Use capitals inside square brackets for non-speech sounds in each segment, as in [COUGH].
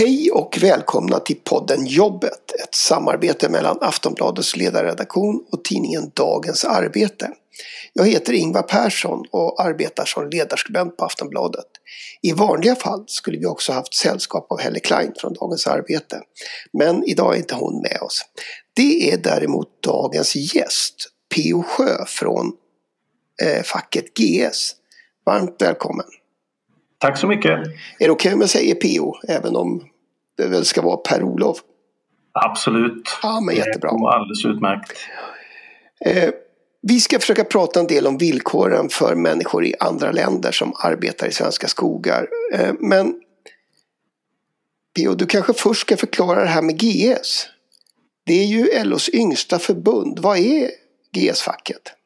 Hej och välkomna till podden Jobbet, ett samarbete mellan Aftonbladets ledarredaktion och tidningen Dagens Arbete. Jag heter Ingvar Persson och arbetar som ledarskribent på Aftonbladet. I vanliga fall skulle vi också haft sällskap av Helle Klein från Dagens Arbete. Men idag är inte hon med oss. Det är däremot dagens gäst, P.O. Sjö från eh, facket GS. Varmt välkommen! Tack så mycket! Är det okej okay om jag säger PO, även om det väl ska vara Per-Olof? Absolut. Ja, men jättebra. Det alldeles utmärkt. Eh, vi ska försöka prata en del om villkoren för människor i andra länder som arbetar i svenska skogar. Eh, men P.O. du kanske först ska förklara det här med GS. Det är ju LOs yngsta förbund. Vad är GS-facket?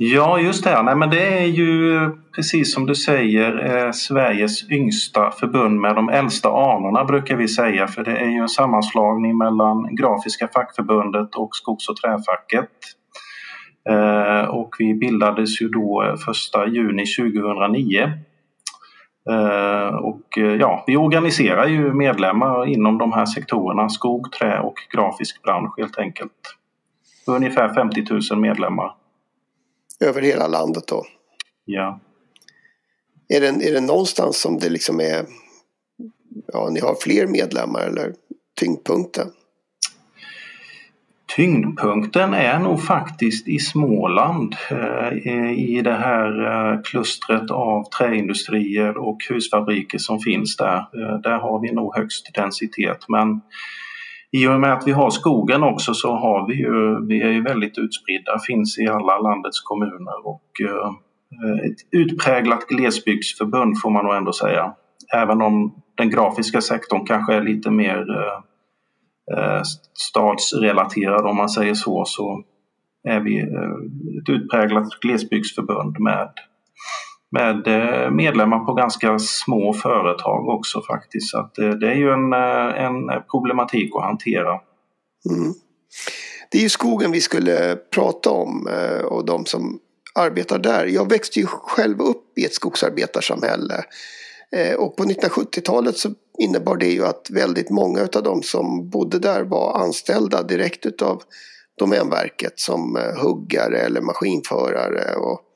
Ja, just det. Nej, men det är ju precis som du säger eh, Sveriges yngsta förbund med de äldsta anorna brukar vi säga för det är ju en sammanslagning mellan Grafiska fackförbundet och Skogs och träfacket. Eh, och vi bildades ju då eh, 1 juni 2009. Eh, och eh, ja, vi organiserar ju medlemmar inom de här sektorerna skog, trä och grafisk bransch helt enkelt. Ungefär 50 000 medlemmar över hela landet då. Ja. Är det, är det någonstans som det liksom är, ja ni har fler medlemmar eller tyngdpunkten? Tyngdpunkten är nog faktiskt i Småland eh, i det här eh, klustret av träindustrier och husfabriker som finns där. Eh, där har vi nog högst densitet men i och med att vi har skogen också så har vi ju, vi är ju väldigt utspridda, finns i alla landets kommuner och eh, ett utpräglat glesbygdsförbund får man nog ändå säga. Även om den grafiska sektorn kanske är lite mer eh, eh, stadsrelaterad om man säger så, så är vi ett utpräglat glesbygdsförbund med med eh, medlemmar på ganska små företag också faktiskt. Så att eh, det är ju en, eh, en problematik att hantera. Mm. Det är ju skogen vi skulle prata om och de som arbetar där. Jag växte ju själv upp i ett skogsarbetarsamhälle. Och på 1970-talet så innebar det ju att väldigt många av de som bodde där var anställda direkt utav Domänverket som huggare eller maskinförare. Och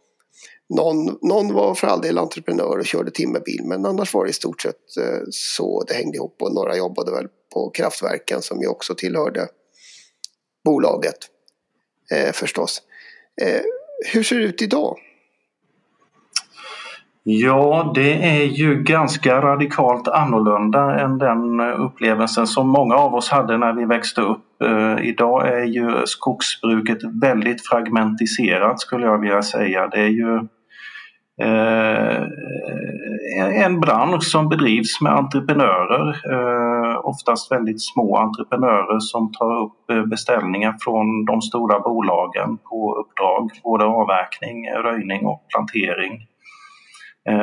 någon, någon var för all del entreprenör och körde timmerbil men annars var det i stort sett eh, så det hängde ihop och några jobbade väl på kraftverken som ju också tillhörde bolaget eh, förstås. Eh, hur ser det ut idag? Ja, det är ju ganska radikalt annorlunda än den eh, upplevelsen som många av oss hade när vi växte upp. Eh, idag är ju skogsbruket väldigt fragmentiserat skulle jag vilja säga. Det är ju Eh, eh, en bransch som bedrivs med entreprenörer, eh, oftast väldigt små entreprenörer som tar upp eh, beställningar från de stora bolagen på uppdrag, både avverkning, röjning och plantering.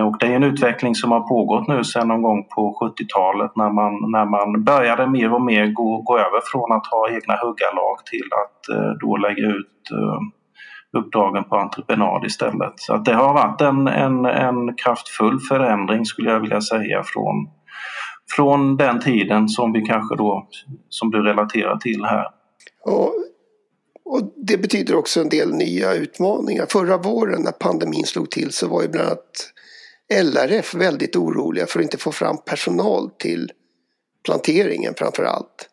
Och det är en utveckling som har pågått nu sedan någon gång på 70-talet när man, när man började mer och mer gå, gå över från att ha egna huggarlag till att då lägga ut uppdragen på entreprenad istället. Så att det har varit en, en, en kraftfull förändring skulle jag vilja säga från, från den tiden som vi kanske då, som du relaterar till här. Och, och det betyder också en del nya utmaningar. Förra våren när pandemin slog till så var ju bland annat LRF väldigt oroliga för att inte få fram personal till planteringen framför allt.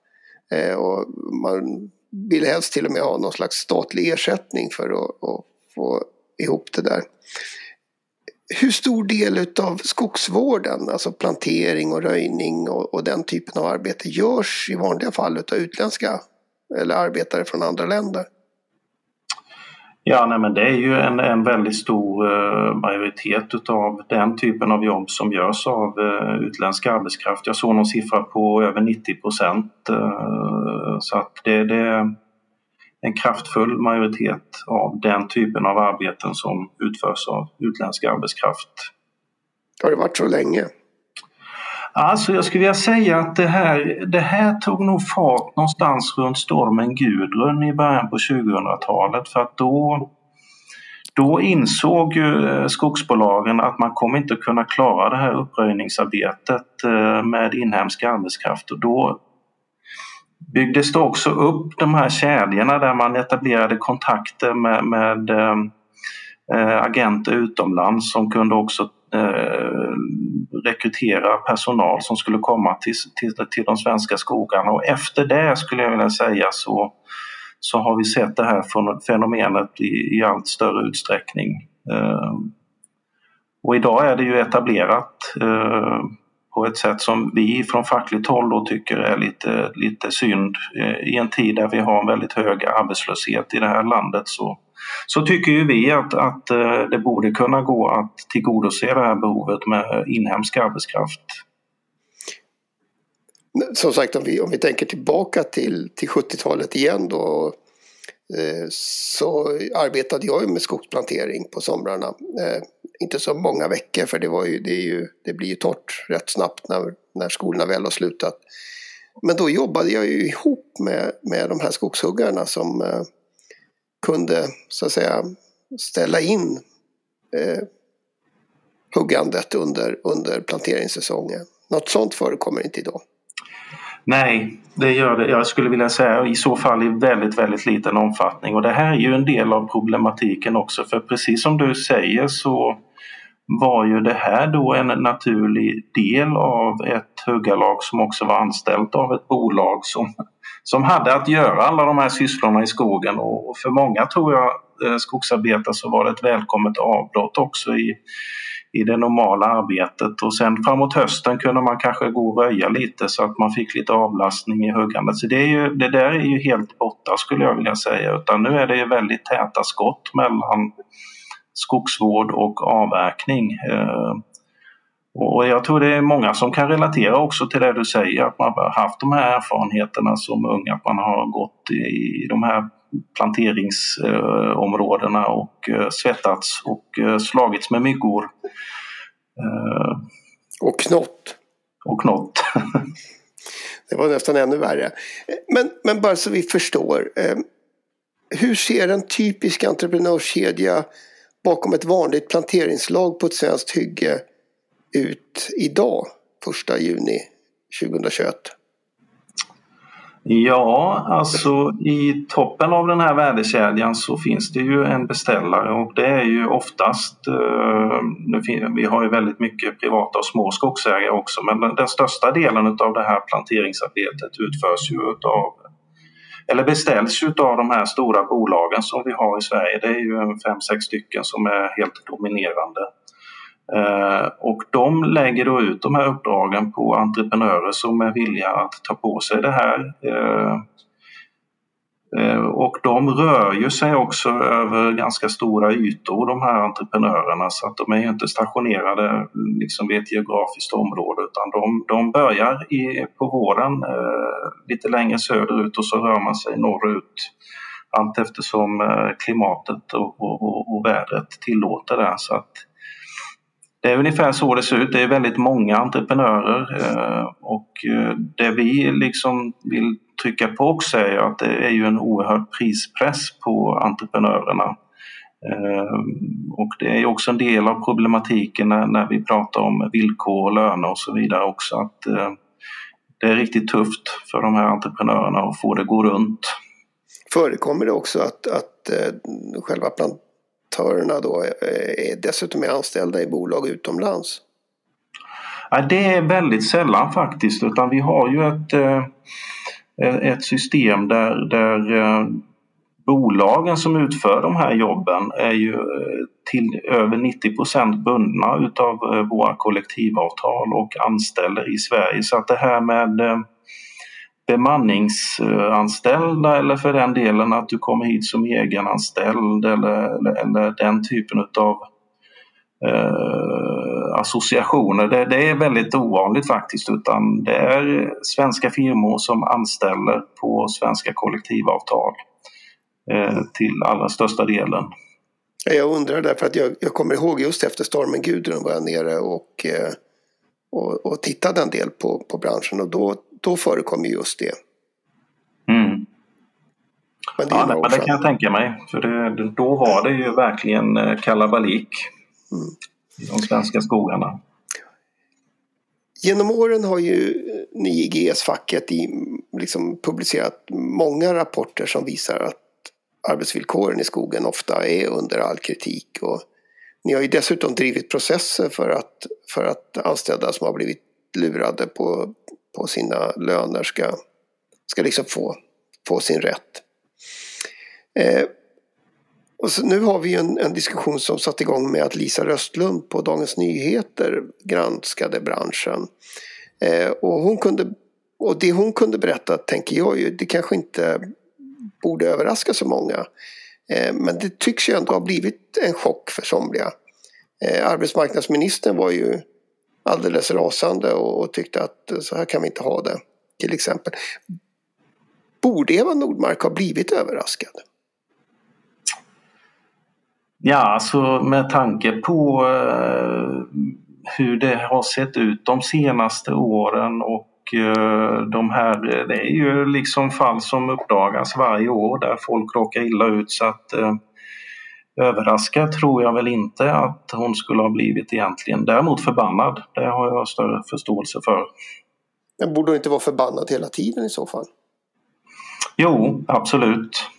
Eh, och man vill helst till och med ha någon slags statlig ersättning för att, att få ihop det där. Hur stor del av skogsvården, alltså plantering och röjning och, och, den typen av arbete görs i vanliga fall av utländska eller arbetare från andra länder? Ja, nej, men det är ju en, en väldigt stor eh, majoritet utav den typen av jobb som görs av eh, utländsk arbetskraft. Jag såg någon siffra på över 90 procent. Eh, så att det, det är en kraftfull majoritet av den typen av arbeten som utförs av utländsk arbetskraft. Har det varit så länge? Alltså jag skulle vilja säga att det här, det här tog nog fart någonstans runt stormen Gudrun i början på 2000-talet för att då då insåg ju eh, skogsbolagen att man kommer inte kunna klara det här uppröjningsarbetet eh, med inhemsk arbetskraft. Och då byggdes det också upp de här kedjorna där man etablerade kontakter med, med äh, agenter utomlands som kunde också eh, rekrytera personal som skulle komma till, till, till de svenska skogarna och efter det skulle jag vilja säga så så har vi sett det här fenomenet i, i allt större utsträckning. Eh, och idag är det ju etablerat eh, på ett sätt som vi från fackligt håll då tycker är lite, lite synd. Eh, I en tid där vi har en väldigt hög arbetslöshet i det här landet så, så tycker ju vi att, att eh, det borde kunna gå att tillgodose det här behovet med inhemsk arbetskraft som sagt om vi, om vi tänker tillbaka till, till 70-talet igen då eh, så arbetade jag med skogsplantering på somrarna. Eh, inte så många veckor för det, var ju, det, är ju, det blir ju torrt rätt snabbt när, när skolorna väl har slutat. Men då jobbade jag ju ihop med, med de här skogshuggarna som eh, kunde så att säga ställa in eh, huggandet under, under planteringssäsongen. Något sånt förekommer inte idag. Nej, det gör det. Jag skulle vilja säga i så fall i väldigt, väldigt liten omfattning. Och det här är ju en del av problematiken också för precis som du säger så var ju det här då en naturlig del av ett huggarlag som också var anställt av ett bolag som, som hade att göra alla de här sysslorna i skogen och för många tror jag eh, skogsarbetare så var det ett välkommet avbrott också i i det normala arbetet och sen framåt hösten kunde man kanske gå och röja lite så att man fick lite avlastning i huggandet. Så det, är ju, det där är ju helt borta skulle jag vilja säga utan nu är det väldigt täta skott mellan skogsvård och avverkning. Eh, Eh, och jag tror det är många som kan relatera också till det du säger, att man har haft de här erfarenheterna som ung, att man har gått i de här planteringsområdena och eh, svettats och eh, slagits med myggor. Eh, och knott. Och knott. [LAUGHS] det var nästan ännu värre. Men, men bara så vi förstår. Hur ser en typisk entreprenörskedja bakom ett vanligt planteringslag på ett svenskt hygge ut idag, 1 juni 2021? Ja, alltså i toppen av den här värdekedjan så finns det ju en beställare och det är ju oftast, eh, vi har ju väldigt mycket privata och små skogsägare också, men den, största delen av det här planteringsarbetet utförs ju utav eller beställs av de här stora bolagen som vi har i Sverige. Det är ju fem, sex stycken som är helt dominerande. Eh, och de lägger då ut de här uppdragen på entreprenörer som är villiga att ta på sig det här. Eh, eh, och de rör ju sig också över ganska stora ytor de här entreprenörerna så att de är ju inte stationerade liksom vid ett geografiskt område utan de, de börjar i, på våren lite längre söderut och så rör man sig norrut allt eftersom klimatet och, och, och vädret tillåter det. Så att det är ungefär så det ser ut. Det är väldigt många entreprenörer eh, och eh, det vi liksom vill trycka på också är att det är ju en oerhörd prispress på entreprenörerna. Eh, och det är också en del av problematiken när vi pratar om villkor och löner och så vidare också. Att det är riktigt tufft för de här entreprenörerna att få det att gå runt. Förekommer det också att, att själva plant då är dessutom är anställda i bolag utomlands? Ja, det är väldigt sällan faktiskt utan vi har ju ett, eh, ett system där, där bolagen som utför de här jobben är ju till över 90 procent bundna utav våra kollektivavtal och anställer i Sverige. Så att det här med bemanningsanställda eller för den delen att du kommer hit som egenanställd eller, eller, eller den typen av eh, associationer. Det, det, är väldigt ovanligt faktiskt utan det är svenska firmor som anställer på svenska kollektivavtal eh, till allra största delen. Jag undrar därför att jag, jag kommer ihåg just efter stormen Gudrun var jag nere och, eh, och, och tittade en del på, på branschen och då då förekommer just det. Mm. Men det, ja, nej, men det kan jag tänka mig. För det, då var det ju verkligen eh, kalabalik mm. i de svenska skogarna. Genom åren har ju ni i GS-facket liksom publicerat många rapporter som visar att arbetsvillkoren i skogen ofta är under all kritik. Och ni har ju dessutom drivit processer för att, för att anställda som har blivit lurade på, på sina löner ska, ska liksom få, få sin rätt. Eh, och så, nu har vi en, en, diskussion som satt igång med att Lisa Röstlund på Dagens Nyheter granskade branschen. Eh, och, hon kunde, och det hon kunde berätta tänker jag ju, det kanske inte borde överraska så många. Eh, men det tycks ju ändå ha blivit en chock för somliga. Eh, arbetsmarknadsministern var ju alldeles rasande och, och tyckte att så här kan vi inte ha det. Till exempel. Borde Eva Nordmark ha blivit överraskad? Ja, alltså med tanke på eh, hur det har sett ut de senaste åren och eh, de här, det är ju liksom fall som uppdagas varje år där folk råkar illa ut så att eh, överraskad tror jag väl inte att hon skulle ha blivit egentligen. Däremot förbannad, det har jag större förståelse för. Men borde hon inte vara förbannad hela tiden i så fall? Jo, absolut.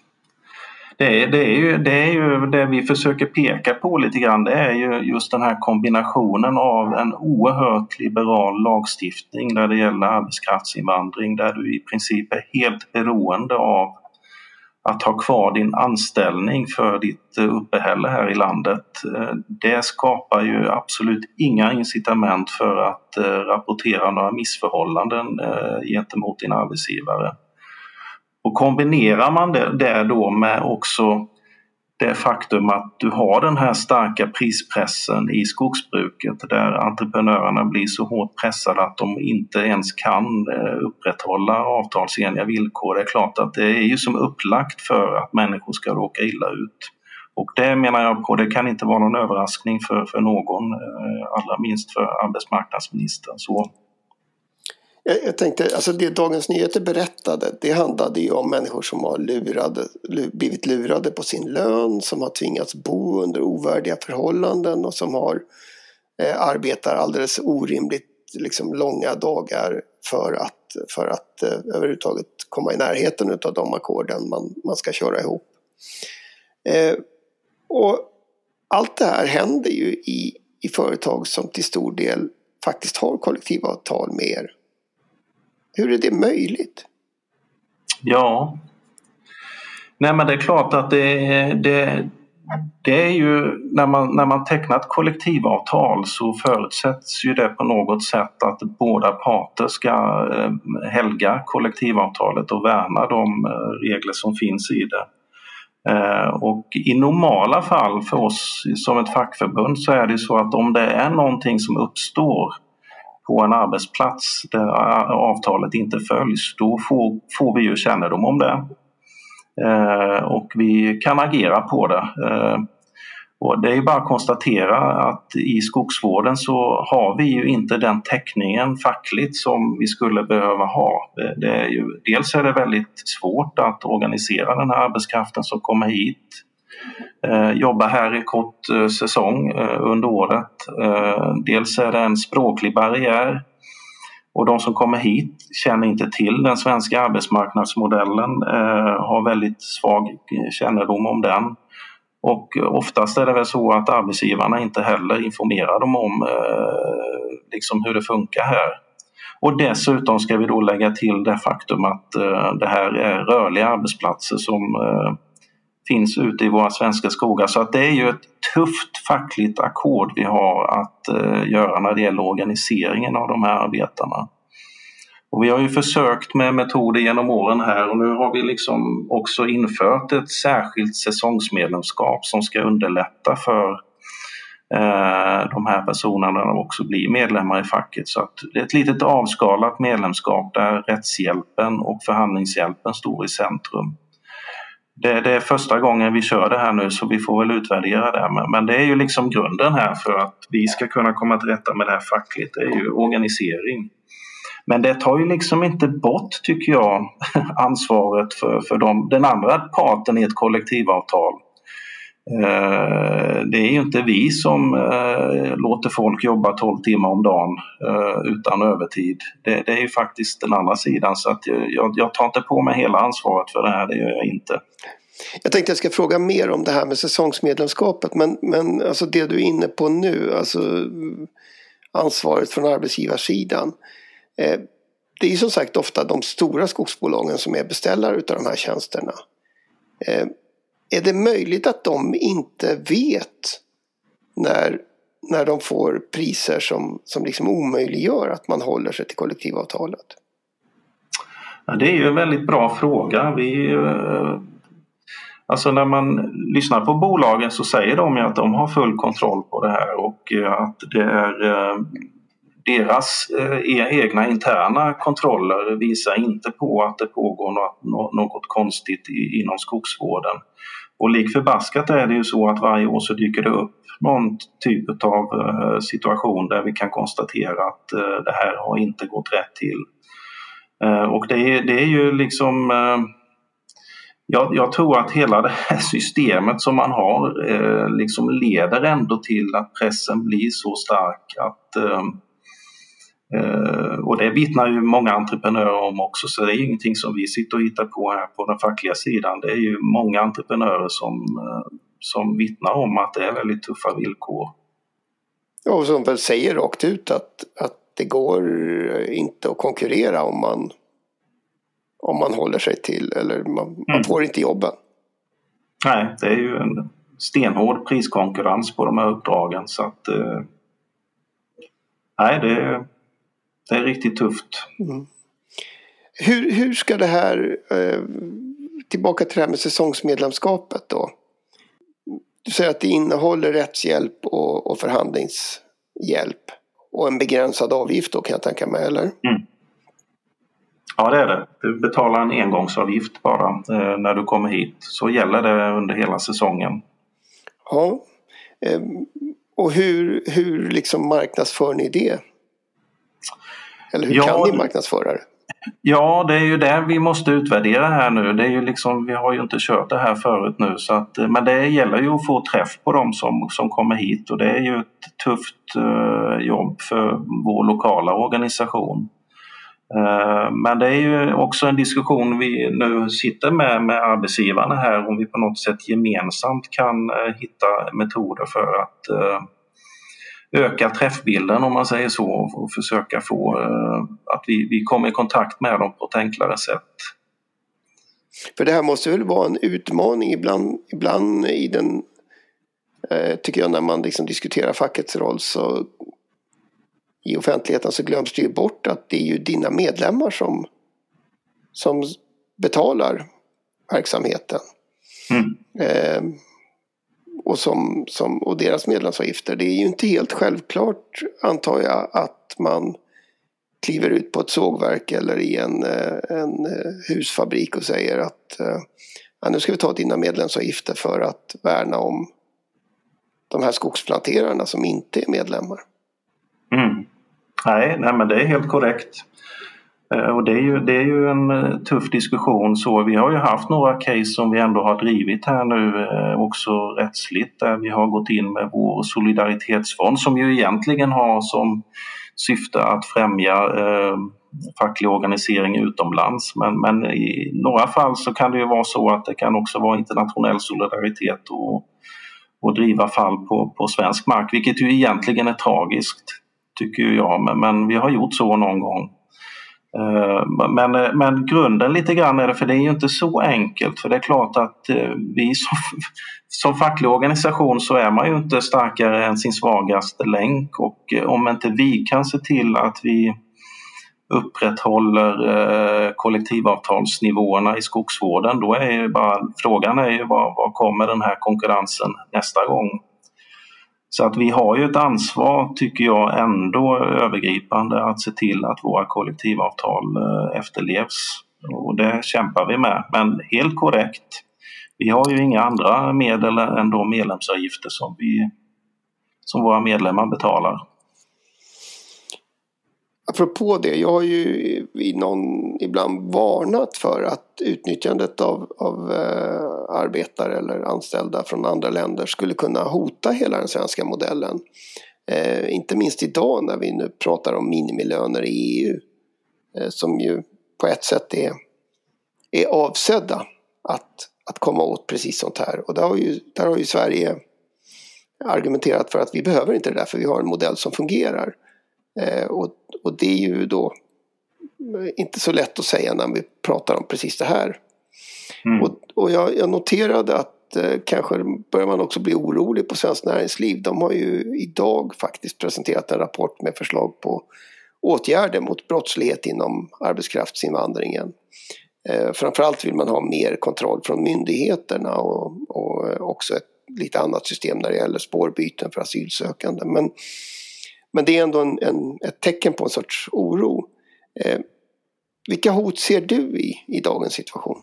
Det är, det, är ju, det är ju det vi försöker peka på lite grann. Det är ju just den här kombinationen av en oerhört liberal lagstiftning när det gäller arbetskraftsinvandring där du i princip är helt beroende av att ha kvar din anställning för ditt eh, uppehälle här i landet. Eh, det skapar ju absolut inga incitament för att eh, rapportera några missförhållanden gentemot din arbetsgivare. Och kombinerar man det då med också det faktum att du har den här starka prispressen i skogsbruket där entreprenörerna blir så hårt pressade att de inte ens kan eh, upprätthålla avtalsenliga villkor. Det är klart att det är ju som upplagt för att människor ska råka illa ut. Och det menar jag på, det kan inte vara någon överraskning för, för någon, eh, allra minst för arbetsmarknadsministern. Så jag, jag, tänkte, alltså det Dagens Nyheter berättade, det handlade ju om människor som har lurade, blivit lurade på sin lön, som har tvingats bo under ovärdiga förhållanden och som har eh, arbetar alldeles orimligt liksom, långa dagar för att, för att eh, överhuvudtaget komma i närheten av de ackorden man, man ska köra ihop. Eh, och allt det här händer ju i, i företag som till stor del faktiskt har kollektivavtal med er. Hur är det möjligt? Ja, nej men det är klart att det, det, det är ju när man, när man tecknar ett kollektivavtal så förutsätts ju det på något sätt att båda parter ska eh, helga kollektivavtalet och värna de eh, regler som finns i det. Eh, och i normala fall för oss som ett fackförbund så är det så att om det är någonting som uppstår på en arbetsplats där avtalet inte följs, då får, får vi ju kännedom om det. Eh, och vi kan agera på det. Eh, och det är bara att konstatera att i skogsvården så har vi ju inte den täckningen fackligt som vi skulle behöva ha. Eh, det är ju, dels är det väldigt svårt att organisera den här arbetskraften som kommer hit Eh, jobba här i kort eh, säsong eh, under året. Eh, dels är det en språklig barriär och de som kommer hit känner inte till den svenska arbetsmarknadsmodellen, eh, har väldigt svag eh, kännedom om den. Och oftast är det väl så att arbetsgivarna inte heller informerar dem om eh, liksom hur det funkar här. Och dessutom ska vi då lägga till det faktum att eh, det här är rörliga arbetsplatser som eh, finns ute i våra svenska skogar. Så att det är ju ett tufft fackligt ackord vi har att eh, göra när det gäller organiseringen av de här arbetarna. Och vi har ju försökt med metoder genom åren här och nu har vi liksom också infört ett särskilt säsongsmedlemskap som ska underlätta för eh, de här personerna att också bli medlemmar i facket. Så att det är ett litet avskalat medlemskap där rättshjälpen och förhandlingshjälpen står i centrum det, det, är första gången vi kör det här nu så vi får väl utvärdera det. Men, men det är ju liksom grunden här för att vi ska kunna komma till rätta med det här fackligt, det är ju organisering. Men det tar ju liksom inte bort, tycker jag, [LAUGHS] ansvaret för, för de, den andra parten i ett kollektivavtal. Eh, det är ju inte vi som eh, låter folk jobba 12 timmar om dagen eh, utan övertid. Det, är ju faktiskt den andra sidan så att jag, jag tar inte på mig hela ansvaret för det här, det gör jag inte. Jag tänkte jag ska fråga mer om det här med säsongsmedlemskapet men, men alltså det du är inne på nu, alltså ansvaret från arbetsgivarsidan. Det är ju som sagt ofta de stora skogsbolagen som är beställare av de här tjänsterna. Är det möjligt att de inte vet när, när de får priser som, som liksom omöjliggör att man håller sig till kollektivavtalet? Ja, det är ju en väldigt bra fråga. Vi, eh, alltså när man lyssnar på bolagen så säger de ju att de har full kontroll på det här och eh, att det är eh, deras eh, e-, egna interna kontroller visar inte på att det pågår något, något konstigt inom skogsvården. Och lik förbaskat är det ju så att varje år så dyker det upp någon typ av eh, situation där vi kan konstatera att eh, det här har inte gått rätt till. Eh, och det är, det är ju liksom eh, jag, jag, tror att hela det här systemet som man har eh, liksom leder ändå till att pressen blir så stark att Eh, och det vittnar ju många entreprenörer om också så det är ingenting som vi sitter och hittar på här på den fackliga sidan. Det är ju många entreprenörer som, eh, som vittnar om att det är väldigt tuffa villkor. Ja, och som väl säger rakt ut att, att det går inte att konkurrera om man, om man håller sig till, eller man, mm. man får inte jobben. Nej, det är ju en stenhård priskonkurrens på de här uppdragen så att eh, Nej, det, det är riktigt tufft. Mm. Hur, hur ska det här, eh, tillbaka till det här med säsongsmedlemskapet då. Du säger att det innehåller rättshjälp och, och förhandlingshjälp. Och en begränsad avgift då kan jag tänka mig, eller? Mm. Ja, det är det. Du betalar en engångsavgift bara eh, när du kommer hit. Så gäller det under hela säsongen. Ja. Eh, och hur, hur liksom marknadsför ni det? Eller hur ja, kan ni marknadsföra det? Ja, det är ju det vi måste utvärdera här nu. Det är ju liksom, vi har ju inte kört det här förut nu. Så att, men det gäller ju att få träff på dem som, som kommer hit och det är ju ett tufft uh, jobb för vår lokala organisation. Uh, men det är ju också en diskussion vi nu sitter med med arbetsgivarna här om vi på något sätt gemensamt kan uh, hitta metoder för att öka träffbilden om man säger så och försöka få eh, att vi, vi kommer i kontakt med dem på ett enklare sätt. För det här måste väl vara en utmaning ibland, ibland i den, eh, tycker jag, när man liksom diskuterar fackets roll så i offentligheten så glöms det ju bort att det är ju dina medlemmar som, som betalar verksamheten. Mm. Eh, och, som, som, och deras medlemsavgifter. Det är ju inte helt självklart, antar jag, att man kliver ut på ett sågverk eller i en, eh, en eh, husfabrik och säger att eh, ja, nu ska vi ta dina medlemsavgifter för att värna om de här skogsplanterarna som inte är medlemmar. Mm. Nej, nej, men det är helt korrekt. Eh, och det är, ju, det är ju en eh, tuff diskussion så. Vi har ju haft några case som vi ändå har drivit här nu eh, också rättsligt där vi har gått in med vår solidaritetsfond som ju egentligen har som syfte att främja eh, facklig organisering utomlands. Men, men i några fall så kan det ju vara så att det kan också vara internationell solidaritet och, och driva fall på, på svensk mark, vilket ju egentligen är tragiskt tycker jag. Men, men vi har gjort så någon gång. Eh, men, eh, men grunden lite grann är det, för det är ju inte så enkelt. För det är klart att eh, vi som, [LAUGHS] som facklig organisation så är man ju inte starkare än sin svagaste länk och om inte vi kan se till att vi upprätthåller kollektivavtalsnivåerna i skogsvården då är ju bara frågan är ju var, var kommer den här konkurrensen nästa gång? Så att vi har ju ett ansvar, tycker jag, ändå övergripande att se till att våra kollektivavtal eh, efterlevs. Och det kämpar vi med. Men helt korrekt, vi har ju inga andra medel än de medlemsavgifter som, vi, som våra medlemmar betalar apropå det, jag har ju i någon ibland varnat för att utnyttjandet av, av eh, arbetare eller anställda från andra länder skulle kunna hota hela den svenska modellen. Eh, inte minst idag när vi nu pratar om minimilöner i EU. eh, som ju på ett sätt är, är avsedda att, att komma åt precis sånt här. Och där har ju, där har ju Sverige argumenterat för att vi behöver inte det där för vi har en modell som fungerar. Eh, och, och det är ju då inte så lätt att säga när vi pratar om precis det här. Mm. Och, och jag, jag, noterade att eh, kanske börjar man också bli orolig på Svenskt Näringsliv. De har ju idag faktiskt presenterat en rapport med förslag på åtgärder mot brottslighet inom arbetskraftsinvandringen. Eh, framförallt vill man ha mer kontroll från myndigheterna och, och också ett lite annat system när det gäller spårbyten för asylsökande. Men, men det är ändå en, en, ett tecken på en sorts oro. Eh, vilka hot ser du i, i dagens situation?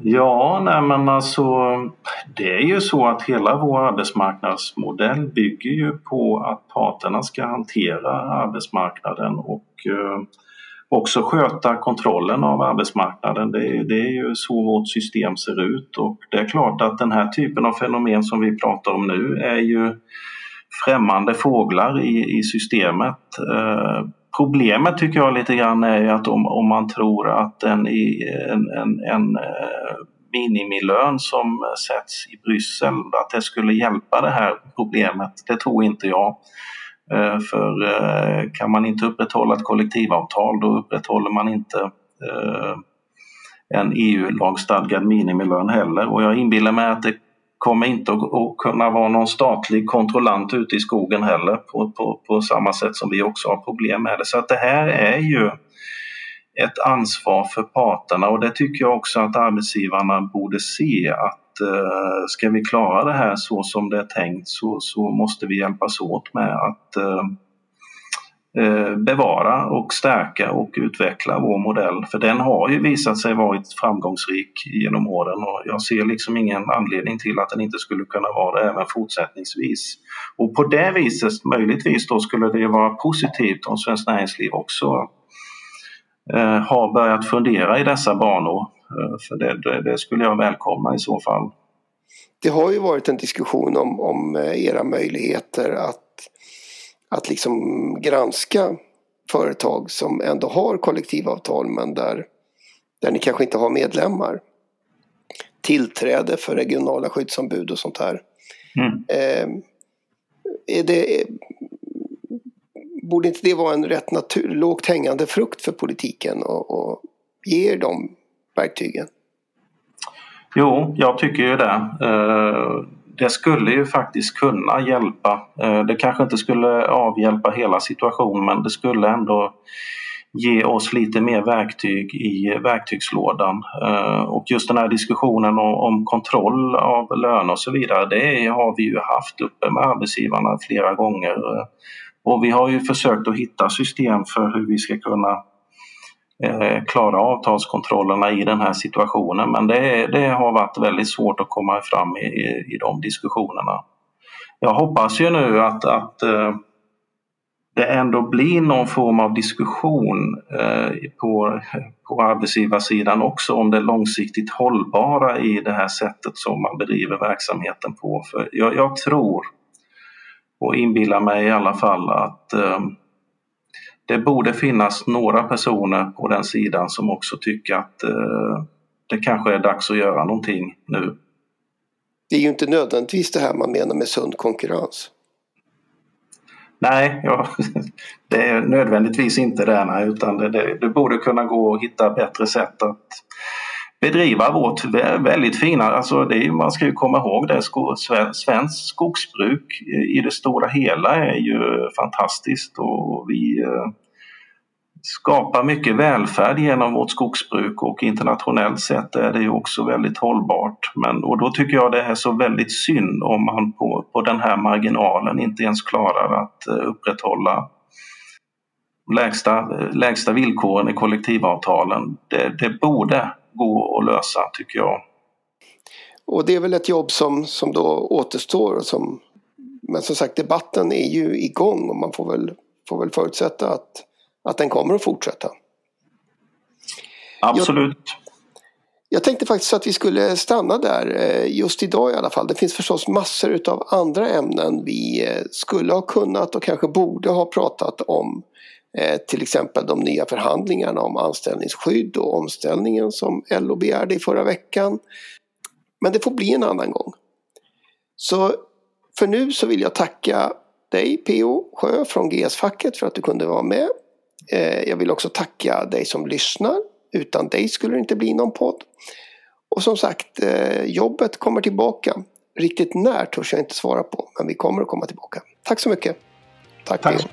Ja, nej men alltså det är ju så att hela vår arbetsmarknadsmodell bygger ju på att parterna ska hantera arbetsmarknaden och eh, också sköta kontrollen av arbetsmarknaden. Det är, det är ju så vårt system ser ut och det är klart att den här typen av fenomen som vi pratar om nu är ju främmande fåglar i, i systemet. Eh, problemet tycker jag lite grann är att om, om man tror att en, en, en, en eh, minimilön som sätts i Bryssel, att det skulle hjälpa det här problemet. Det tror inte jag. Eh, för eh, kan man inte upprätthålla ett kollektivavtal då upprätthåller man inte eh, en EU-lagstadgad minimilön heller och jag inbillar mig att det kommer inte att kunna vara någon statlig kontrollant ute i skogen heller på, på, på samma sätt som vi också har problem med det. Så att det här är ju ett ansvar för parterna och det tycker jag också att arbetsgivarna borde se att eh, ska vi klara det här så som det är tänkt så, så måste vi hjälpas åt med att eh, eh, Eh, bevara och stärka och utveckla vår modell. För den har ju visat sig varit framgångsrik genom åren och jag ser liksom ingen anledning till att den inte skulle kunna vara det även fortsättningsvis. Och på det viset, möjligtvis då, skulle det vara positivt om Svenskt Näringsliv också eh, har börjat fundera i dessa banor eh, för det, det, det, skulle jag välkomna i så fall. Det har ju varit en diskussion om, om eh, era möjligheter att, att liksom granska företag som ändå har kollektivavtal men där, där ni kanske inte har medlemmar. Tillträde för regionala skyddsombud och sånt här. Mm. Eh, är det, borde inte det vara en rätt natur, lågt hängande frukt för politiken och, och ge dem verktygen? Jo, jag tycker ju det. Eh, det skulle ju faktiskt kunna hjälpa. Eh, det kanske inte skulle avhjälpa hela situationen men det skulle ändå ge oss lite mer verktyg i verktygslådan. Eh, och just den här diskussionen om kontroll av löner och så vidare, det har vi ju haft uppe med arbetsgivarna flera gånger. Eh, och vi har ju försökt att hitta system för hur vi ska kunna Eh, klara avtalskontrollerna i den här situationen men det, det, har varit väldigt svårt att komma fram i, i, i de diskussionerna. Jag hoppas ju nu att, att eh, det ändå blir någon form av diskussion eh, på, på arbetsgivarsidan också om det långsiktigt hållbara i det här sättet som man bedriver verksamheten på. För jag, jag tror och inbillar mig i alla fall att det borde finnas några personer på den sidan som också tycker att eh, det kanske är dags att göra någonting nu. Det är ju inte nödvändigtvis det här man menar med sund konkurrens. Nej, ja, [LAUGHS] det är nödvändigtvis inte det, nej, utan det, det, det, borde kunna gå att hitta bättre sätt att bedriva vårt väldigt fina, alltså det, man ska ju komma ihåg det, svenskt skogsbruk i det stora hela är ju fantastiskt och vi eh, skapar mycket välfärd genom vårt skogsbruk och internationellt sett är det ju också väldigt hållbart. Men, och då tycker jag det är så väldigt synd om man på, på den här marginalen inte ens klarar att eh, upprätthålla lägsta, eh, lägsta villkoren i kollektivavtalen. Det, det borde gå att lösa tycker jag. Och det är väl ett jobb som, som då återstår. Som, men som sagt debatten är ju igång och man får väl får väl förutsätta att, att den kommer att fortsätta. Absolut. Jag, jag tänkte faktiskt att vi skulle stanna där eh, just idag i alla fall. Det finns förstås massor av andra ämnen vi eh, skulle ha kunnat och kanske borde ha pratat om. Eh, till exempel de nya förhandlingarna om anställningsskydd och omställningen som LO begärde i förra veckan. Men det får bli en annan gång. Så för nu så vill jag tacka dig P.O. Sjö från GS-facket för att du kunde vara med. Jag vill också tacka dig som lyssnar utan dig skulle det inte bli någon podd. Och som sagt, eh, jobbet kommer tillbaka. Riktigt när törs jag inte svara på, men vi kommer att komma tillbaka. Tack så mycket. Tack. Tack.